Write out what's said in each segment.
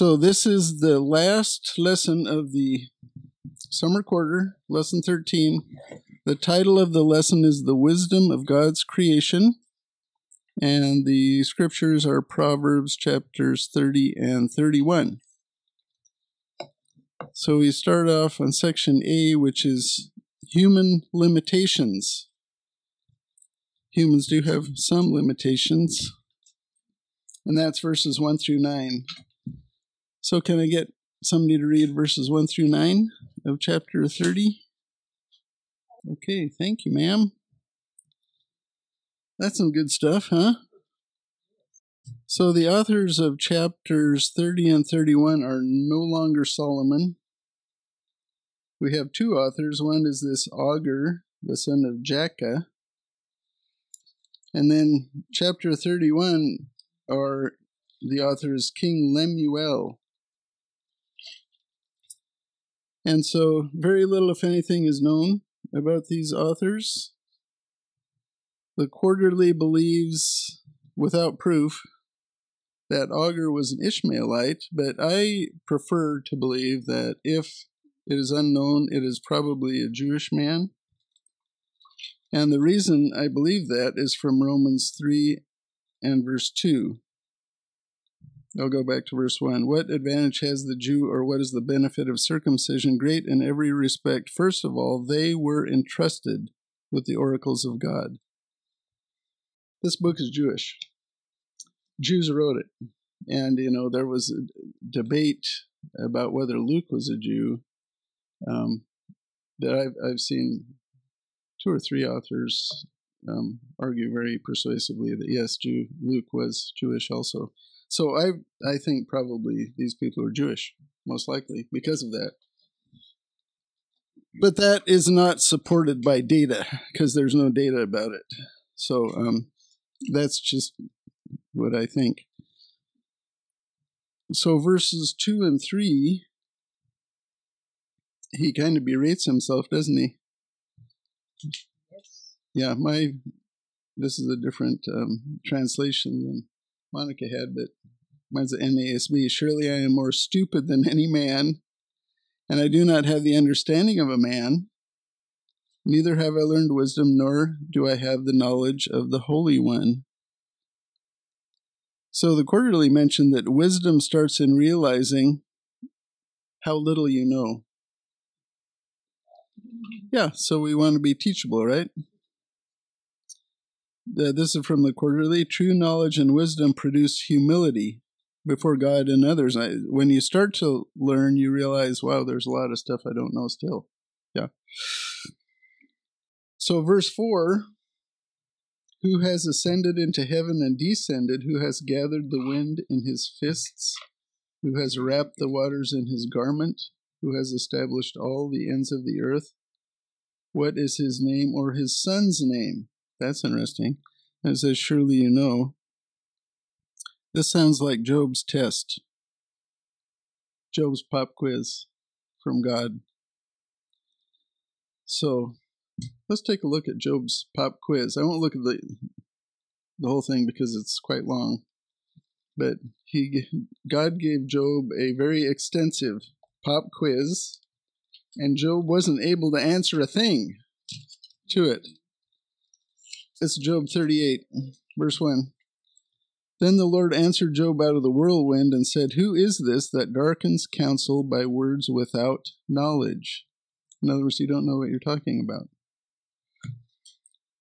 So, this is the last lesson of the summer quarter, lesson 13. The title of the lesson is The Wisdom of God's Creation. And the scriptures are Proverbs chapters 30 and 31. So we start off on section A, which is human limitations. Humans do have some limitations, and that's verses 1 through 9. So, can I get somebody to read verses 1 through 9 of chapter 30? Okay, thank you, ma'am. That's some good stuff, huh? So, the authors of chapters 30 and 31 are no longer Solomon. We have two authors. One is this Agur, the son of Jakeh. And then chapter 31 are the author is King Lemuel. And so, very little, if anything, is known about these authors. The quarterly believes, without proof, that Agur was an Ishmaelite, but I prefer to believe that if it is unknown, it is probably a Jewish man. And the reason I believe that is from Romans 3 and verse 2. I'll go back to verse 1. What advantage has the Jew, or what is the benefit of circumcision? Great in every respect. First of all, they were entrusted with the oracles of God. This book is Jewish. Jews wrote it. And, you know, there was a debate about whether Luke was a Jew um, that I've, I've seen two or three authors um, argue very persuasively that yes, Jew Luke was Jewish also. So I I think probably these people are Jewish, most likely because of that. But that is not supported by data because there's no data about it. So um, that's just what I think. So verses two and three, he kind of berates himself, doesn't he? Yes. Yeah, my this is a different um, translation than Monica had, but mine's the NASB. Surely I am more stupid than any man, and I do not have the understanding of a man. Neither have I learned wisdom, nor do I have the knowledge of the Holy One. So the quarterly mentioned that wisdom starts in realizing how little you know. Yeah, so we want to be teachable, right? This is from the quarterly. True knowledge and wisdom produce humility before God and others. I, when you start to learn, you realize, wow, there's a lot of stuff I don't know still. Yeah. So, verse 4 Who has ascended into heaven and descended? Who has gathered the wind in his fists? Who has wrapped the waters in his garment? Who has established all the ends of the earth? What is his name or his son's name? That's interesting. it says, Surely you know. This sounds like Job's test, Job's pop quiz from God. So let's take a look at Job's pop quiz. I won't look at the the whole thing because it's quite long, but he God gave Job a very extensive pop quiz, and Job wasn't able to answer a thing to it. It's Job 38, verse 1. Then the Lord answered Job out of the whirlwind and said, Who is this that darkens counsel by words without knowledge? In other words, you don't know what you're talking about.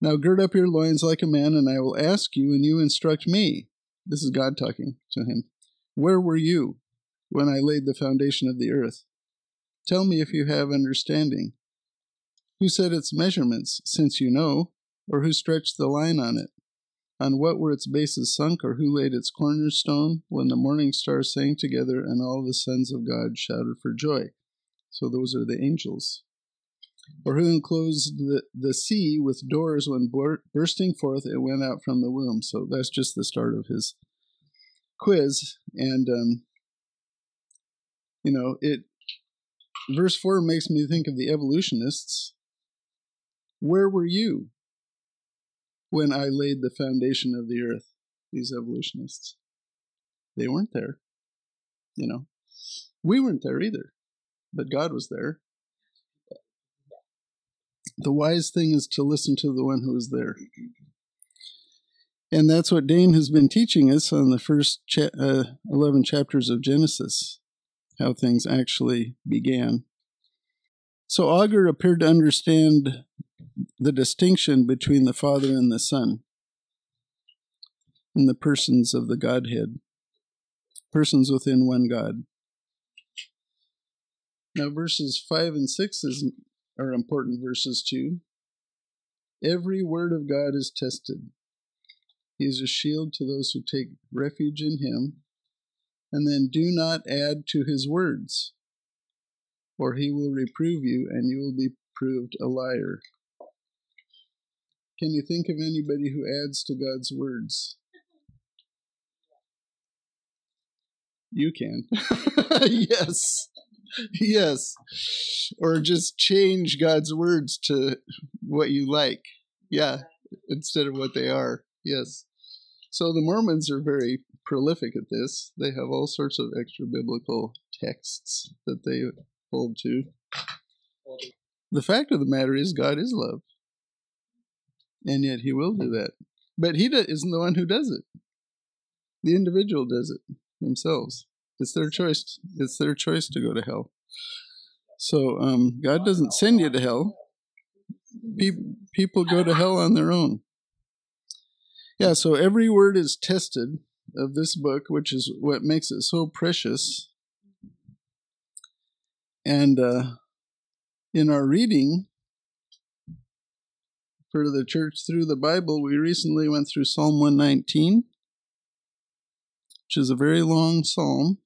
Now gird up your loins like a man, and I will ask you, and you instruct me. This is God talking to him. Where were you when I laid the foundation of the earth? Tell me if you have understanding. Who set its measurements, since you know, or who stretched the line on it? On what were its bases sunk, or who laid its cornerstone, when the morning stars sang together and all the sons of God shouted for joy? So those are the angels. Or who enclosed the, the sea with doors when bursting forth it went out from the womb? So that's just the start of his quiz. And, um, you know, it, verse 4 makes me think of the evolutionists. Where were you when I laid the foundation of the earth, these evolutionists. They weren't there. You know, We weren't there either, but God was there. The wise thing is to listen to the one who is there. And that's what Dane has been teaching us on the first cha- uh, 11 chapters of Genesis, how things actually began. So Agur appeared to understand the distinction between the Father and the Son in the persons of the Godhead, persons within one God. Now, verses 5 and 6 is, are important verses too. Every word of God is tested. He is a shield to those who take refuge in him. And then do not add to his words, or he will reprove you, and you will be proved a liar. Can you think of anybody who adds to God's words? You can. yes. Yes. Or just change God's words to what you like. Yeah. Instead of what they are. Yes. So the Mormons are very prolific at this. They have all sorts of extra biblical texts that they hold to. The fact of the matter is, God is love. And yet He will do that. But He isn't the one who does it, the individual does it themselves. It's their choice. It's their choice to go to hell. So um, God doesn't send you to hell. Pe- people go to hell on their own. Yeah. So every word is tested of this book, which is what makes it so precious. And uh, in our reading for the church through the Bible, we recently went through Psalm 119 which is a very long psalm.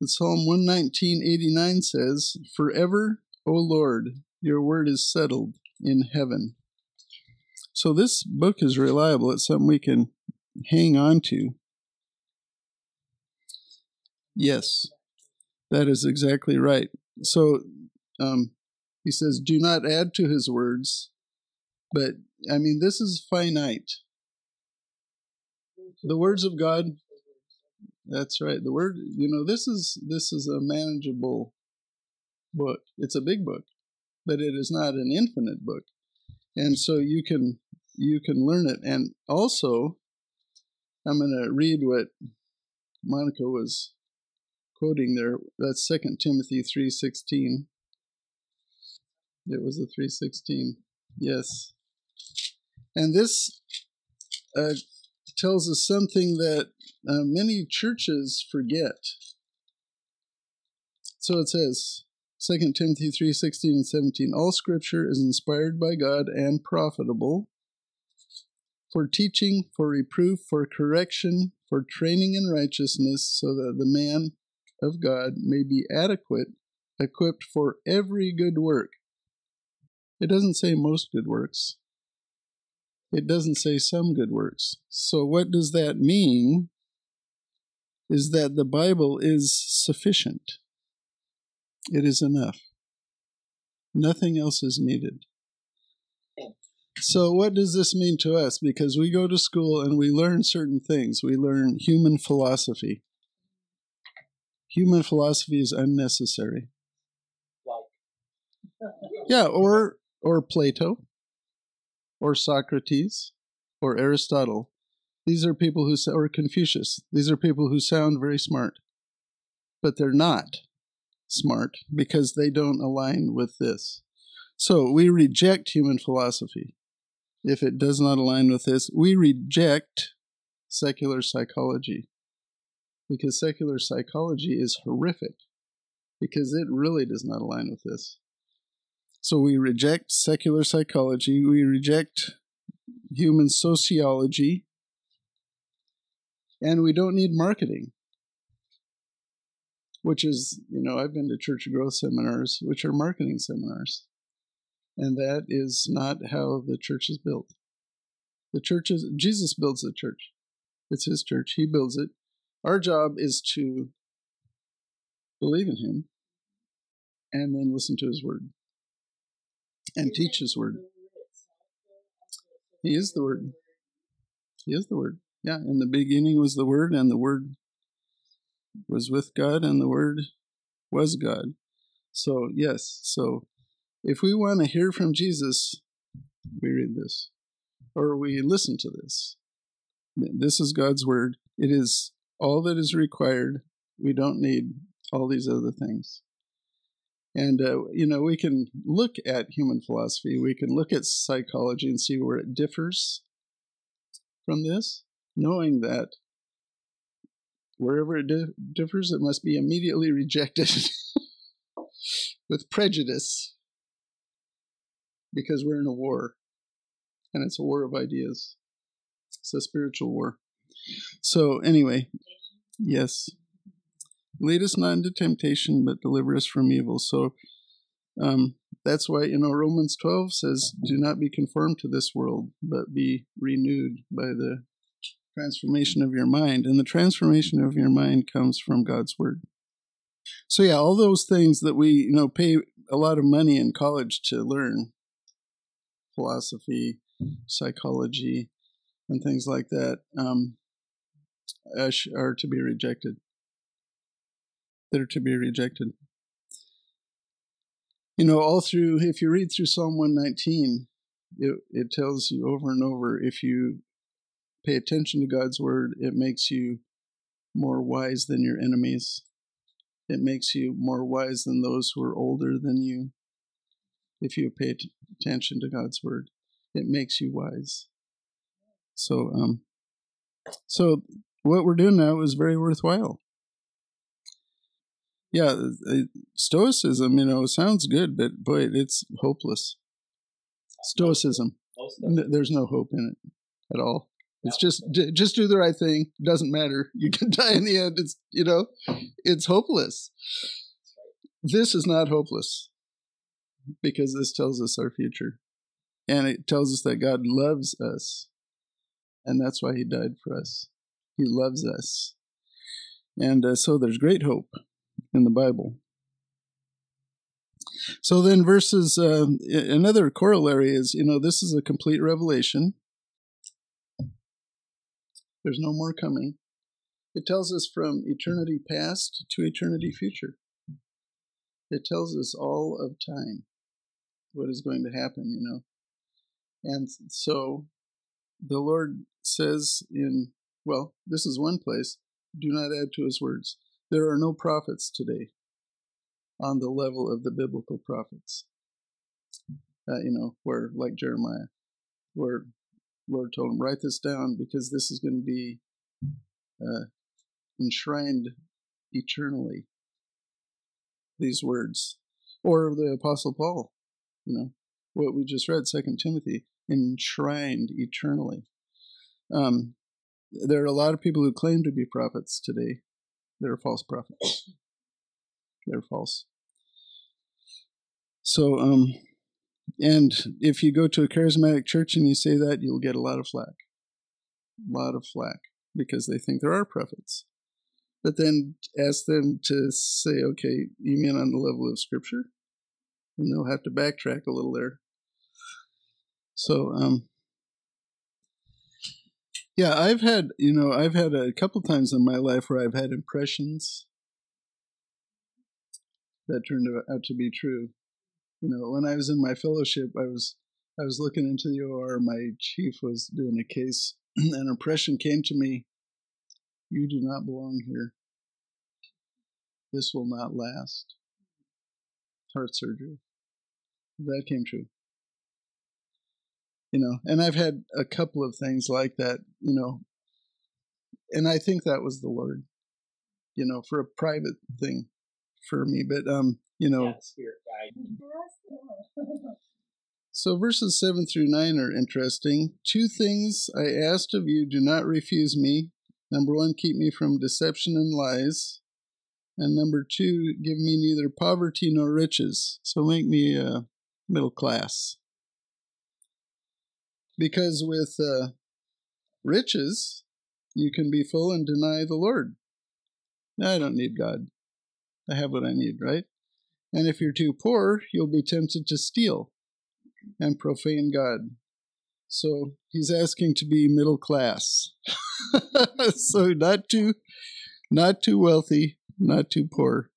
The Psalm 119.89 says, Forever, O Lord, your word is settled in heaven. So this book is reliable. It's something we can hang on to. Yes, that is exactly right. So um, he says, Do not add to his words. But, I mean, this is finite the words of God. That's right. The word, you know, this is this is a manageable book. It's a big book, but it is not an infinite book, and so you can you can learn it. And also, I'm going to read what Monica was quoting there. That's Second Timothy three sixteen. It was a three sixteen. Yes, and this uh, tells us something that uh, many churches forget. So it says, 2 Timothy 3:16 and 17, All scripture is inspired by God and profitable for teaching, for reproof, for correction, for training in righteousness, so that the man of God may be adequate, equipped for every good work. It doesn't say most good works, it doesn't say some good works. So, what does that mean? Is that the Bible is sufficient, it is enough. Nothing else is needed. So, what does this mean to us? Because we go to school and we learn certain things. We learn human philosophy. Human philosophy is unnecessary. Yeah, or or Plato or Socrates or Aristotle. These are people who, or Confucius, these are people who sound very smart, but they're not smart because they don't align with this. So we reject human philosophy. If it does not align with this, we reject secular psychology because secular psychology is horrific because it really does not align with this. So we reject secular psychology, we reject human sociology, and we don't need marketing. Which is, you know, I've been to church growth seminars, which are marketing seminars. And that is not how the church is built. The church is, Jesus builds the church. It's his church. He builds it. Our job is to believe in him and then listen to his word and teach His word. He is the Word. He is the Word. Yeah, in the beginning was the Word, and the Word was with God, and the Word was God. So, yes, so if we want to hear from Jesus, we read this or we listen to this. This is God's Word. It is all that is required. We don't need all these other things. And, uh, you know, we can look at human philosophy, we can look at psychology and see where it differs from this, knowing that wherever it di- differs, it must be immediately rejected with prejudice because we're in a war and it's a war of ideas. It's a spiritual war. So, anyway, yes. Lead us not into temptation, but deliver us from evil. So, um, that's why, you know, Romans 12 says, Do not be conformed to this world, but be renewed by the transformation of your mind. And the transformation of your mind comes from God's Word. So, yeah, all those things that we, you know, pay a lot of money in college to learn philosophy, psychology, and things like that um, are to be rejected. They're to be rejected. You know, all through, if you read through Psalm 119, it, it tells you over and over if you pay attention to God's word, it makes you more wise than your enemies. It makes you more wise than those who are older than you if you pay t- attention to God's word it makes you wise. So, um, so what we're doing now is very worthwhile. Yeah, Stoicism, you know, sounds good, but boy, it's hopeless. Stoicism, there's no hope in it at all. It's just just do the right thing. Doesn't matter. You can die in the end. It's you know, it's hopeless. This is not hopeless because this tells us our future. And it tells us that God loves us. And that's why he died for us. He loves us. And uh, so there's great hope in the Bible. So then, verses, uh, another corollary is you know, this is a complete revelation. There's no more coming. It tells us from eternity past to eternity future. It tells us all of time what is going to happen, you know. And so the Lord says in, well, this is one place, do not add to his words. There are no prophets today on the level of the biblical prophets. Uh, you know, where, like Jeremiah, where Lord told him, write this down because this is going to be uh, enshrined eternally. These words. Or the Apostle Paul, you know, what we just read, Second Timothy enshrined eternally. Um, there are a lot of people who claim to be prophets today. They're false prophets. They're false. So, um, and if you go to a charismatic church and you say that, you'll get a lot of flack. A lot of flack because they think there are prophets. But then ask them to say, okay, you mean on the level of Scripture? And they'll have to backtrack a little there. So, um, yeah, I've had, you know, I've had a couple times in my life where I've had impressions that turned out to be true. You know, when I was in my fellowship, I was I was looking into the OR. My chief was doing a case. An impression came to me: "You do not belong here. This will not last." Heart surgery. That came true you know and i've had a couple of things like that you know and i think that was the lord you know for a private thing for me but um you know yeah, spirit guide. So verses 7 through 9 are interesting. Two things i asked of you do not refuse me. Number one keep me from deception and lies. And number two give me neither poverty nor riches. So make me uh, middle class because with uh, riches, you can be full and deny the Lord. I don't need God. I have what I need, right? And if you're too poor, you'll be tempted to steal and profane God. So he's asking to be middle class. so not too not too wealthy, not too poor.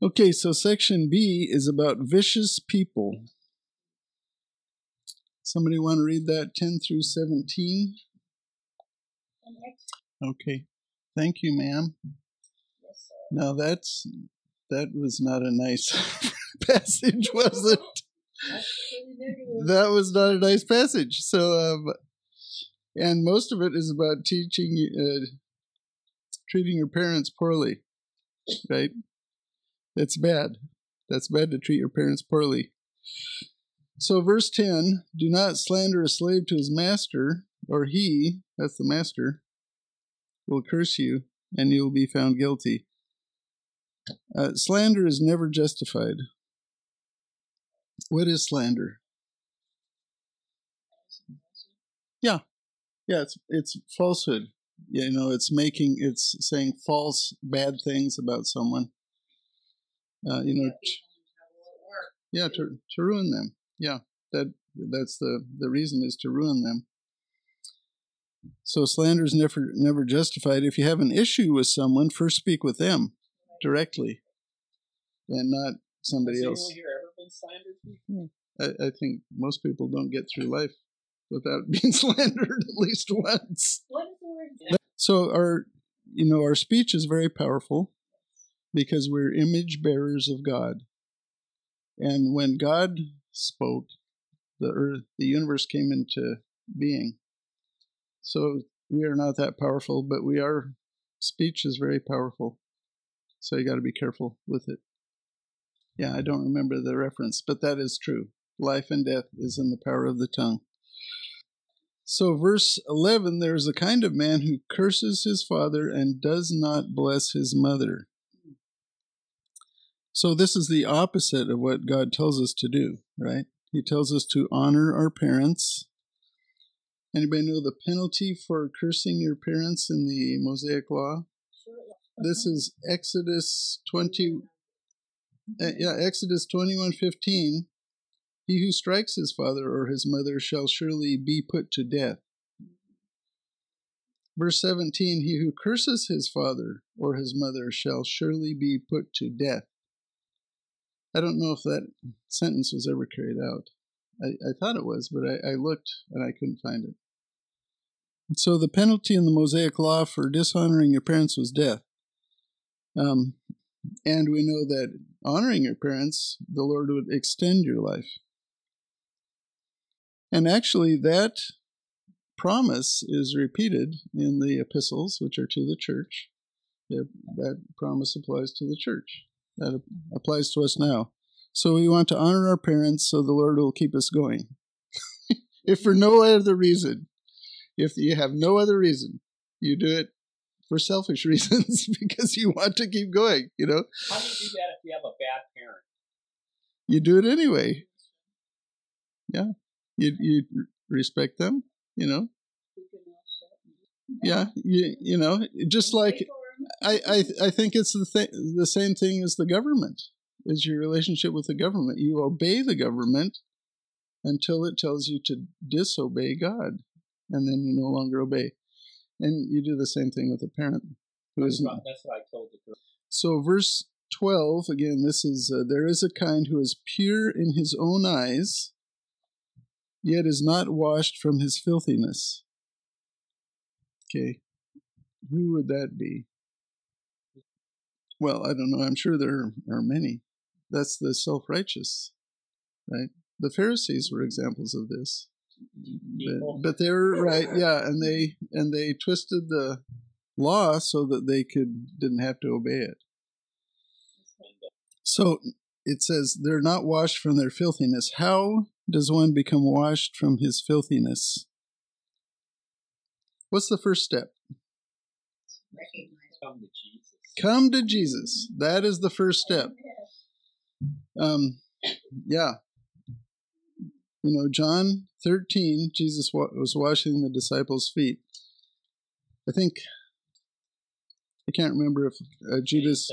Okay, so section B is about vicious people. Somebody want to read that 10 through 17? Okay. Thank you, ma'am. Now that's that was not a nice passage, was it? That was not a nice passage. So, um, and most of it is about teaching, uh, treating your parents poorly, right? That's bad. That's bad to treat your parents poorly. So, verse 10 do not slander a slave to his master, or he, that's the master, will curse you, and you will be found guilty. Uh, slander is never justified. What is slander? Yeah, yeah, it's it's falsehood. You know, it's making it's saying false bad things about someone. Uh, you know, t- yeah, to to ruin them. Yeah, that that's the the reason is to ruin them. So slander is never never justified. If you have an issue with someone, first speak with them directly, and not somebody else. here ever been slandered before? I, I think most people don't get through life without being slandered at least once. What is the word? So our you know our speech is very powerful because we're image bearers of God. And when God spoke, the earth the universe came into being. So we are not that powerful, but we are speech is very powerful. So you got to be careful with it. Yeah, I don't remember the reference, but that is true. Life and death is in the power of the tongue. So, verse 11 there's a kind of man who curses his father and does not bless his mother. So, this is the opposite of what God tells us to do, right? He tells us to honor our parents. Anybody know the penalty for cursing your parents in the Mosaic Law? This is Exodus 20, uh, yeah, Exodus 21:15. He who strikes his father or his mother shall surely be put to death. Verse 17, he who curses his father or his mother shall surely be put to death. I don't know if that sentence was ever carried out. I, I thought it was, but I, I looked and I couldn't find it. So the penalty in the Mosaic Law for dishonoring your parents was death. Um, and we know that honoring your parents, the Lord would extend your life. And actually, that promise is repeated in the epistles, which are to the church. That, that promise applies to the church. That applies to us now. So we want to honor our parents so the Lord will keep us going. if for no other reason, if you have no other reason, you do it for selfish reasons because you want to keep going, you know? How do you do that if you have a bad parent? You do it anyway. Yeah. You you respect them, you know? Yeah, you you know, just like I I I think it's the th- the same thing as the government. Is your relationship with the government. You obey the government until it tells you to disobey God, and then you no longer obey. And you do the same thing with a parent who is what, that's what I told the girl. so, verse 12, again, this is uh, there is a kind who is pure in his own eyes, yet is not washed from his filthiness. Okay, who would that be? Well, I don't know. I'm sure there are many. That's the self righteous, right? The Pharisees were examples of this but, but they were right yeah and they and they twisted the law so that they could didn't have to obey it so it says they're not washed from their filthiness how does one become washed from his filthiness what's the first step Jesus. Come to jesus that is the first step um yeah you know john 13 jesus was washing the disciples feet i think i can't remember if uh, judas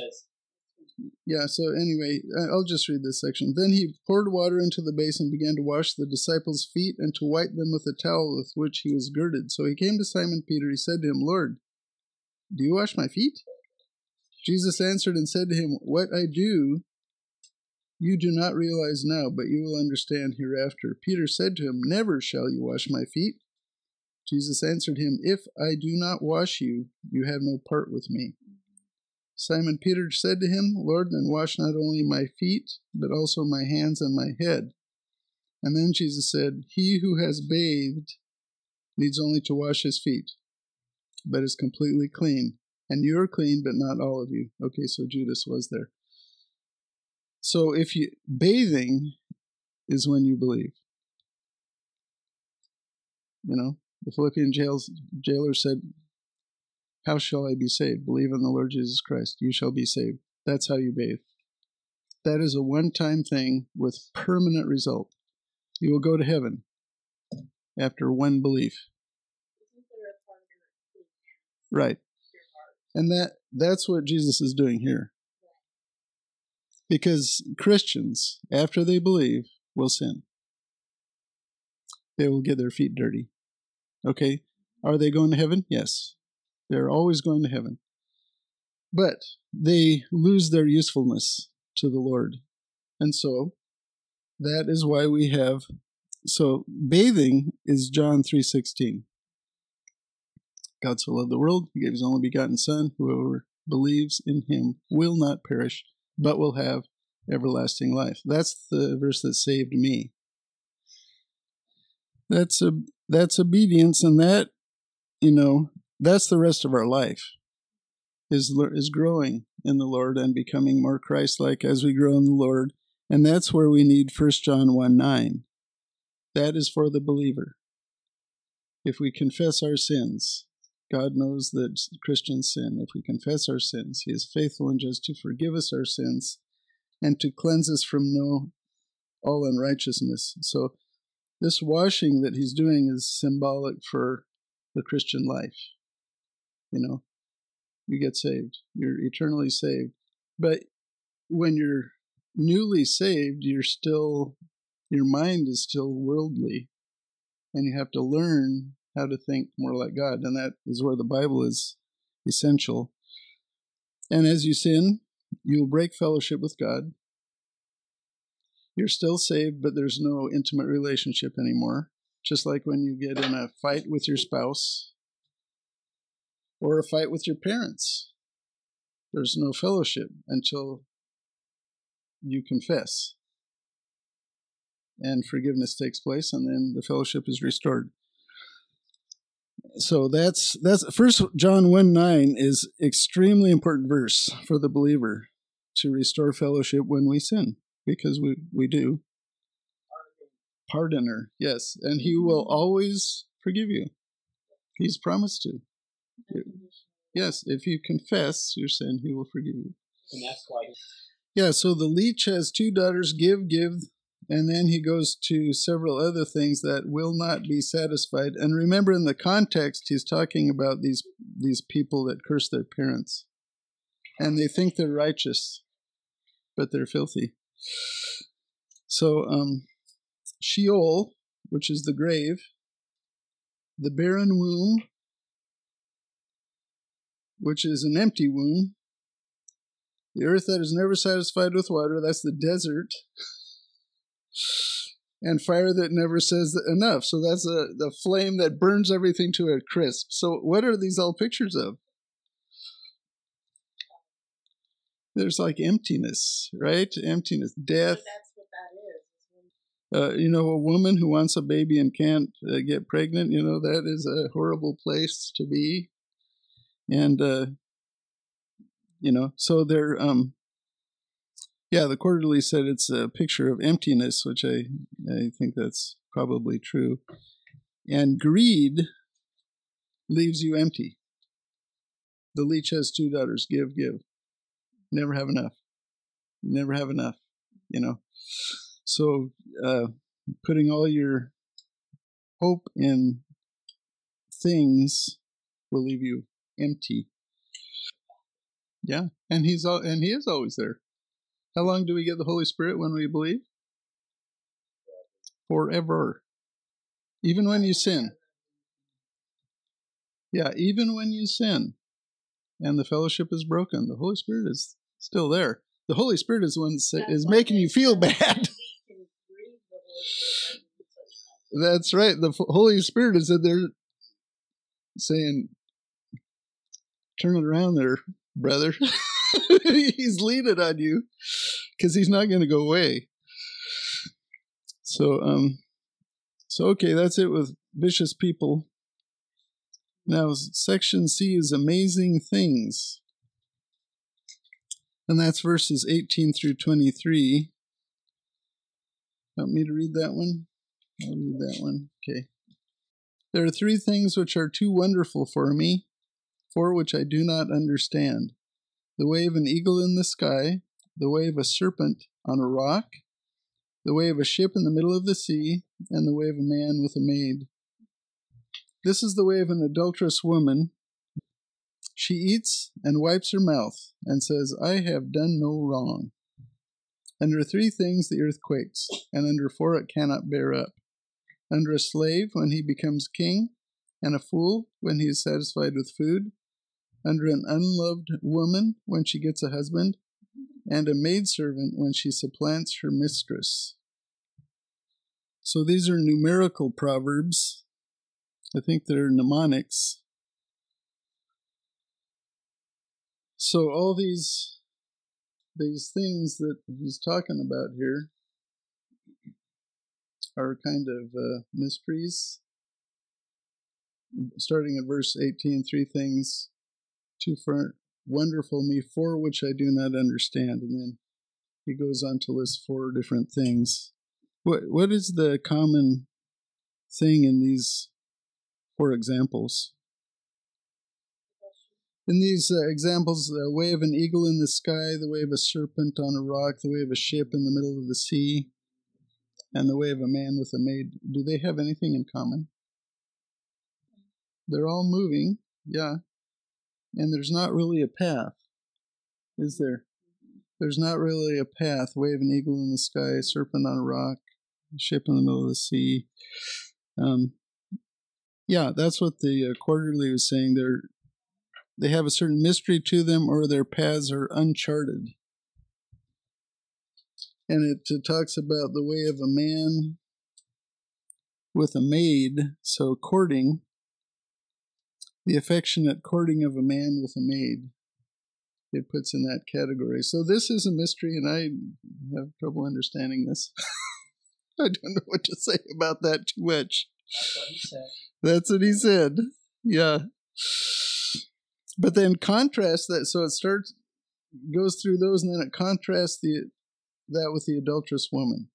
Yeah, so anyway, I'll just read this section. Then he poured water into the basin, began to wash the disciples' feet, and to wipe them with the towel with which he was girded. So he came to Simon Peter. He said to him, Lord, Do you wash my feet? Jesus answered and said to him, What I do you do not realize now, but you will understand hereafter. Peter said to him, Never shall you wash my feet. Jesus answered him, If I do not wash you, you have no part with me. Simon Peter said to him, Lord, then wash not only my feet, but also my hands and my head. And then Jesus said, He who has bathed needs only to wash his feet, but is completely clean. And you are clean, but not all of you. Okay, so Judas was there. So if you bathing is when you believe. You know, the Philippian jails, jailer said, How shall I be saved? Believe in the Lord Jesus Christ. You shall be saved. That's how you bathe. That is a one time thing with permanent result. You will go to heaven after one belief. Right. And that that's what Jesus is doing here. Because Christians, after they believe, will sin. They will get their feet dirty. Okay? Are they going to heaven? Yes. They're always going to heaven. But they lose their usefulness to the Lord. And so that is why we have so bathing is John 3:16. God so loved the world, he gave his only begotten son, whoever believes in him will not perish, but will have everlasting life. That's the verse that saved me. That's a that's obedience and that you know, that's the rest of our life. Is is growing in the Lord and becoming more Christ-like as we grow in the Lord. And that's where we need 1 John 1 9. That is for the believer. If we confess our sins, God knows that Christians sin. If we confess our sins, He is faithful and just to forgive us our sins and to cleanse us from no all unrighteousness. So, this washing that He's doing is symbolic for the Christian life. You know, you get saved, you're eternally saved. But when you're newly saved, you're still, your mind is still worldly. And you have to learn how to think more like God. And that is where the Bible is essential. And as you sin, you'll break fellowship with God. You're still saved, but there's no intimate relationship anymore. Just like when you get in a fight with your spouse or a fight with your parents, there's no fellowship until you confess and forgiveness takes place and then the fellowship is restored so that's that's first john 1 9 is extremely important verse for the believer to restore fellowship when we sin because we we do. Pardoner yes and he will always forgive you. He's promised to. Yes if you confess your sin he will forgive you. And that's why yeah, so the leech has two daughters give, give, and then he goes to several other things that will not be satisfied. And remember, in the context, he's talking about these these people that curse their parents, and they think they're righteous, but they're filthy. So, um, Sheol, which is the grave, the barren womb, which is an empty womb, the earth that is never satisfied with water, that's the desert. And fire that never says enough. So that's a, the flame that burns everything to a crisp. So, what are these all pictures of? There's like emptiness, right? Emptiness, death. That's what that is. Uh, you know, a woman who wants a baby and can't uh, get pregnant, you know, that is a horrible place to be. And, uh, you know, so they're, um, yeah, the quarterly said it's a picture of emptiness, which I, I think that's probably true. And greed leaves you empty. The leech has two daughters give, give. Never have enough. Never have enough, you know. So, uh, putting all your hope in things will leave you empty. Yeah, and he's and he is always there. How long do we get the Holy Spirit when we believe? Forever. Even when you sin. Yeah, even when you sin. and the fellowship is broken. The Holy Spirit is still there. The Holy Spirit is the one That's is making you feel bad. We can grieve the Holy Spirit by doing such things. That's right. The Holy Spirit is in there saying, "Turn it around, there, brother." he's leaning on you because he's not going to go away. So, um, so okay, that's it with vicious people. Now, section C is amazing things, and that's verses eighteen through twenty-three. Want me to read that one? I'll read that one. Okay. There are three things which are too wonderful for me, four which I do not understand the way of an eagle in the sky, the way of a serpent on a rock, the way of a ship in the middle of the sea, and the way of a man with a maid. This is the way of an adulterous woman. She eats and wipes her mouth, and says, I have done no wrong. Under three things the earth quakes, and under four it cannot bear up. Under a slave when he becomes king, and a fool when he is satisfied with food, under an unloved woman when she gets a husband, and a maidservant when she supplants her mistress. So these are numerical proverbs. I think they're mnemonics. So all these these things that he's talking about here are kind of uh, mysteries. Starting at verse 18, three things too far wonderful me, for which I do not understand. And then he goes on to list four different things. What what is the common thing in these four examples? In these uh, examples, the way of an eagle in the sky, the way of a serpent on a rock, the way of a ship in the middle of the sea, and the way of a man with a maid, do they have anything in common? They're all moving, yeah, and there's not really a path, is there? There's not really a path. Of an eagle in the sky, serpent on a rock, ship in the middle of the sea. Um, yeah, that's what the uh, quarterly was saying. They're they have a certain mystery to them, or their paths are uncharted. And it, it talks about the way of a man with a maid, so courting, the affectionate courting of a man with a maid. It puts in that category. So this is a mystery, and I have trouble understanding this. I don't know what to say about that too much. That's what he said. That's what he said. Yeah. But then contrast that so it starts goes through those and then it contrasts the that with the adulterous woman.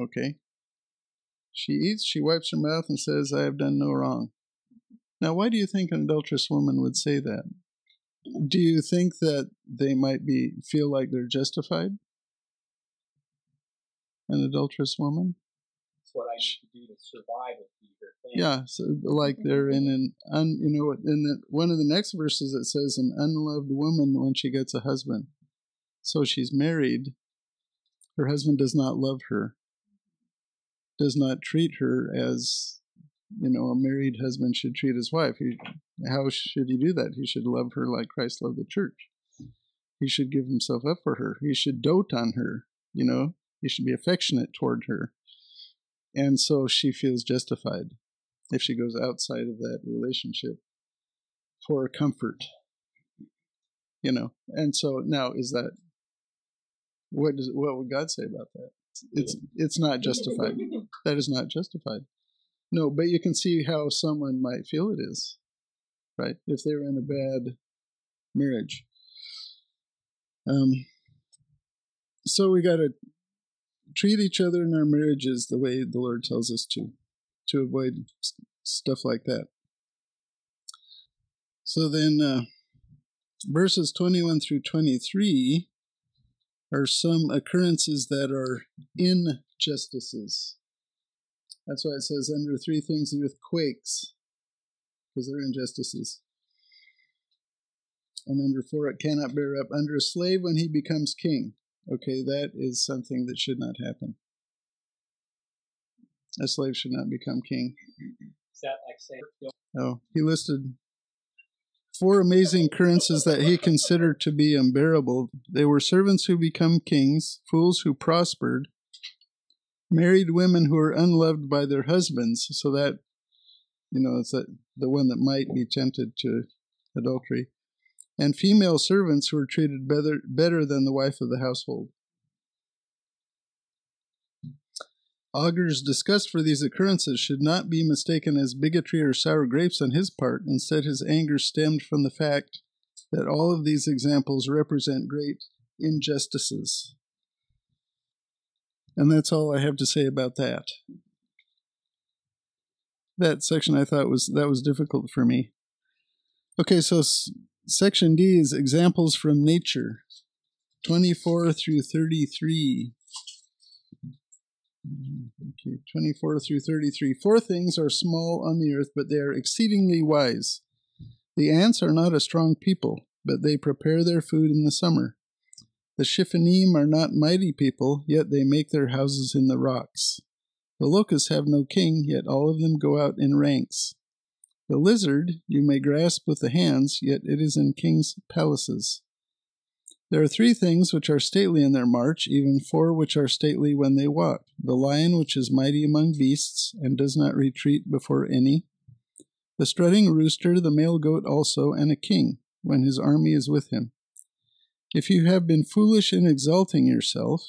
Okay. She eats, she wipes her mouth and says, I have done no wrong. Now why do you think an adulterous woman would say that? Do you think that they might be feel like they're justified? An adulterous woman? That's what I need to do to survive and feed her. Yeah, so like mm-hmm. they're in an un, you know, in the, one of the next verses it says an unloved woman when she gets a husband. So she's married. Her husband does not love her. Does not treat her as, you know, a married husband should treat his wife. He, how should he do that? He should love her like Christ loved the church. He should give himself up for her. He should dote on her. You know, he should be affectionate toward her. And so she feels justified if she goes outside of that relationship for comfort you know and so now is that what does what would god say about that it's it's not justified that is not justified no but you can see how someone might feel it is right if they were in a bad marriage um so we got to treat each other in our marriages the way the lord tells us to to avoid stuff like that. So then, uh, verses 21 through 23 are some occurrences that are injustices. That's why it says, under three things the earth quakes, because they're injustices. And under four, it cannot bear up. Under a slave when he becomes king. Okay, that is something that should not happen. A slave should not become king. Is that like saying, Oh, he listed four amazing occurrences that he considered to be unbearable. They were servants who become kings, fools who prospered, married women who are unloved by their husbands, so that you know it's a, the one that might be tempted to adultery, and female servants who are treated better better than the wife of the household. Agur's disgust for these occurrences should not be mistaken as bigotry or sour grapes on his part. Instead, his anger stemmed from the fact that all of these examples represent great injustices. And that's all I have to say about that. That section I thought was that was difficult for me. Okay, so s- section D is examples from nature, 24 through 33. Okay, 24 through 33. Four things are small on the earth, but they are exceedingly wise. The ants are not a strong people, but they prepare their food in the summer. The Shephanim are not mighty people, yet they make their houses in the rocks. The locusts have no king, yet all of them go out in ranks. The lizard you may grasp with the hands, yet it is in kings' palaces. There are three things which are stately in their march, even four which are stately when they walk the lion, which is mighty among beasts, and does not retreat before any, the strutting rooster, the male goat also, and a king, when his army is with him. If you have been foolish in exalting yourself,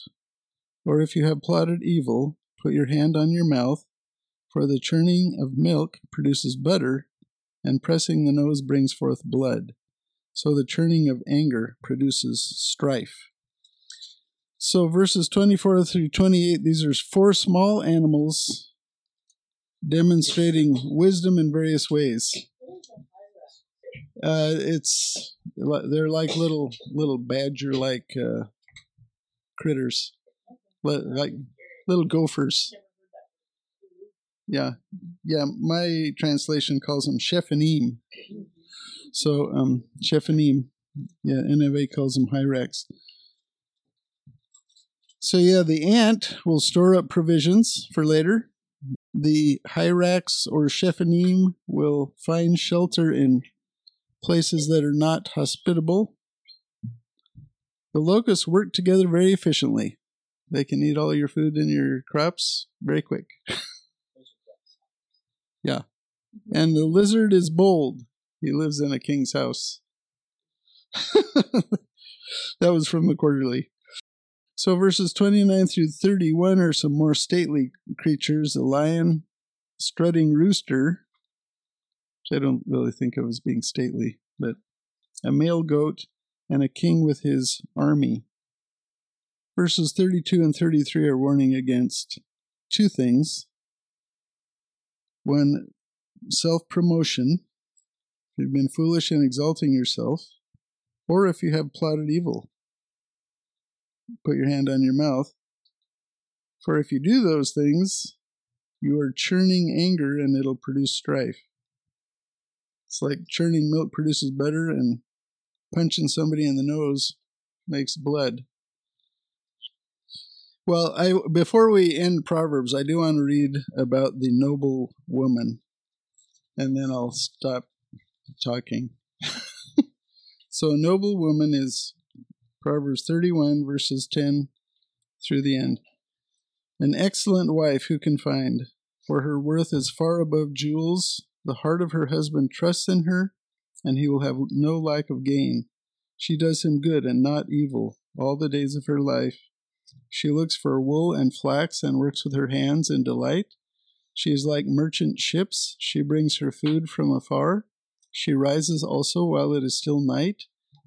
or if you have plotted evil, put your hand on your mouth, for the churning of milk produces butter, and pressing the nose brings forth blood. So the churning of anger produces strife. So verses 24 through 28, these are four small animals demonstrating wisdom in various ways. Uh, it's they're like little little badger like uh, critters, like little gophers. Yeah, yeah. My translation calls them Shephanim. So um, Shephanim, yeah. NIV calls them Hyrax. So yeah, the ant will store up provisions for later. The Hyrax or Shephanim will find shelter in places that are not hospitable. The locusts work together very efficiently. They can eat all your food and your crops very quick. yeah. And the lizard is bold. He lives in a king's house. that was from the quarterly. So verses 29 through 31 are some more stately creatures a lion, strutting rooster, which I don't really think of as being stately, but a male goat, and a king with his army. Verses 32 and 33 are warning against two things. One, self promotion. If you've been foolish in exalting yourself, or if you have plotted evil, put your hand on your mouth. For if you do those things, you are churning anger and it'll produce strife. It's like churning milk produces butter and punching somebody in the nose makes blood. Well, I before we end Proverbs, I do want to read about the noble woman, and then I'll stop talking. so, a noble woman is Proverbs 31, verses 10 through the end. An excellent wife who can find, for her worth is far above jewels. The heart of her husband trusts in her, and he will have no lack of gain. She does him good and not evil all the days of her life. She looks for wool and flax and works with her hands in delight. She is like merchant ships. She brings her food from afar. She rises also while it is still night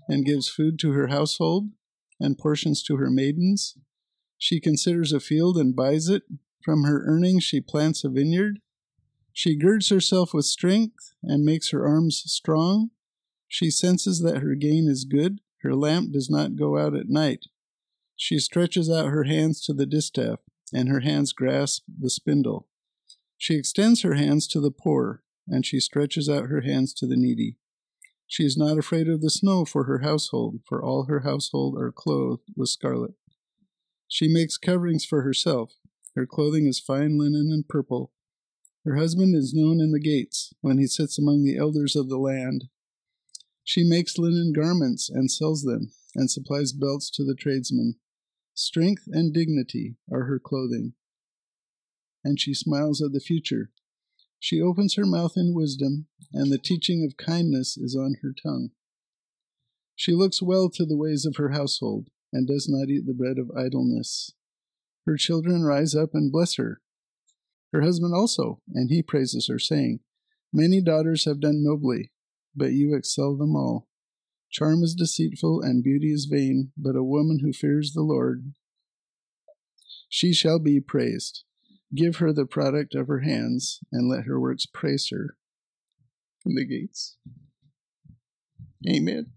and gives food to her household and portions to her maidens. She considers a field and buys it. From her earnings she plants a vineyard. She girds herself with strength and makes her arms strong. She senses that her gain is good. Her lamp does not go out at night. She stretches out her hands to the distaff, and her hands grasp the spindle. She extends her hands to the poor, and she stretches out her hands to the needy. She is not afraid of the snow for her household, for all her household are clothed with scarlet. She makes coverings for herself. Her clothing is fine linen and purple. Her husband is known in the gates when he sits among the elders of the land. She makes linen garments and sells them, and supplies belts to the tradesmen. Strength and dignity are her clothing. And she smiles at the future. She opens her mouth in wisdom, and the teaching of kindness is on her tongue. She looks well to the ways of her household, and does not eat the bread of idleness. Her children rise up and bless her. Her husband also, and he praises her, saying, Many daughters have done nobly, but you excel them all. Charm is deceitful, and beauty is vain, but a woman who fears the Lord, she shall be praised. Give her the product of her hands, and let her works praise her from the gates. Amen.